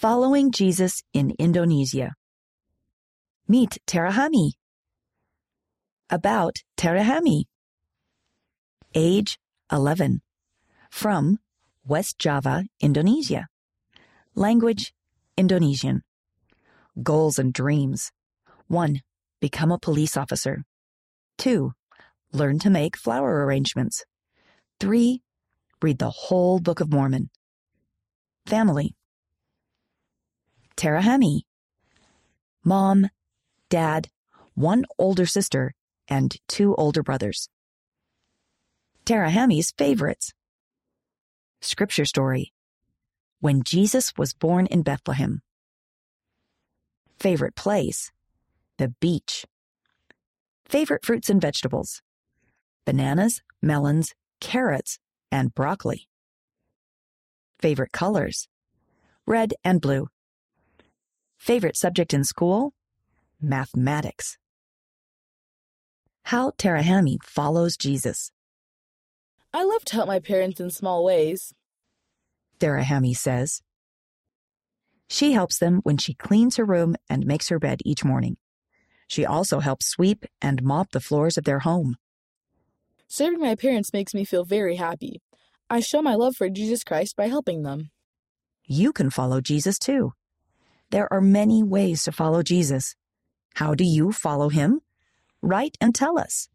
Following Jesus in Indonesia. Meet Terahami. About Terahami. Age 11. From West Java, Indonesia. Language Indonesian. Goals and dreams. 1. Become a police officer. 2. Learn to make flower arrangements. 3. Read the whole Book of Mormon. Family. Terahami. Mom, dad, one older sister, and two older brothers. Terahami's favorites. Scripture story. When Jesus was born in Bethlehem. Favorite place. The beach. Favorite fruits and vegetables. Bananas, melons, carrots, and broccoli. Favorite colors. Red and blue. Favorite subject in school? Mathematics. How Terahami follows Jesus. I love to help my parents in small ways. Terahami says. She helps them when she cleans her room and makes her bed each morning. She also helps sweep and mop the floors of their home. Serving my parents makes me feel very happy. I show my love for Jesus Christ by helping them. You can follow Jesus too. There are many ways to follow Jesus. How do you follow him? Write and tell us.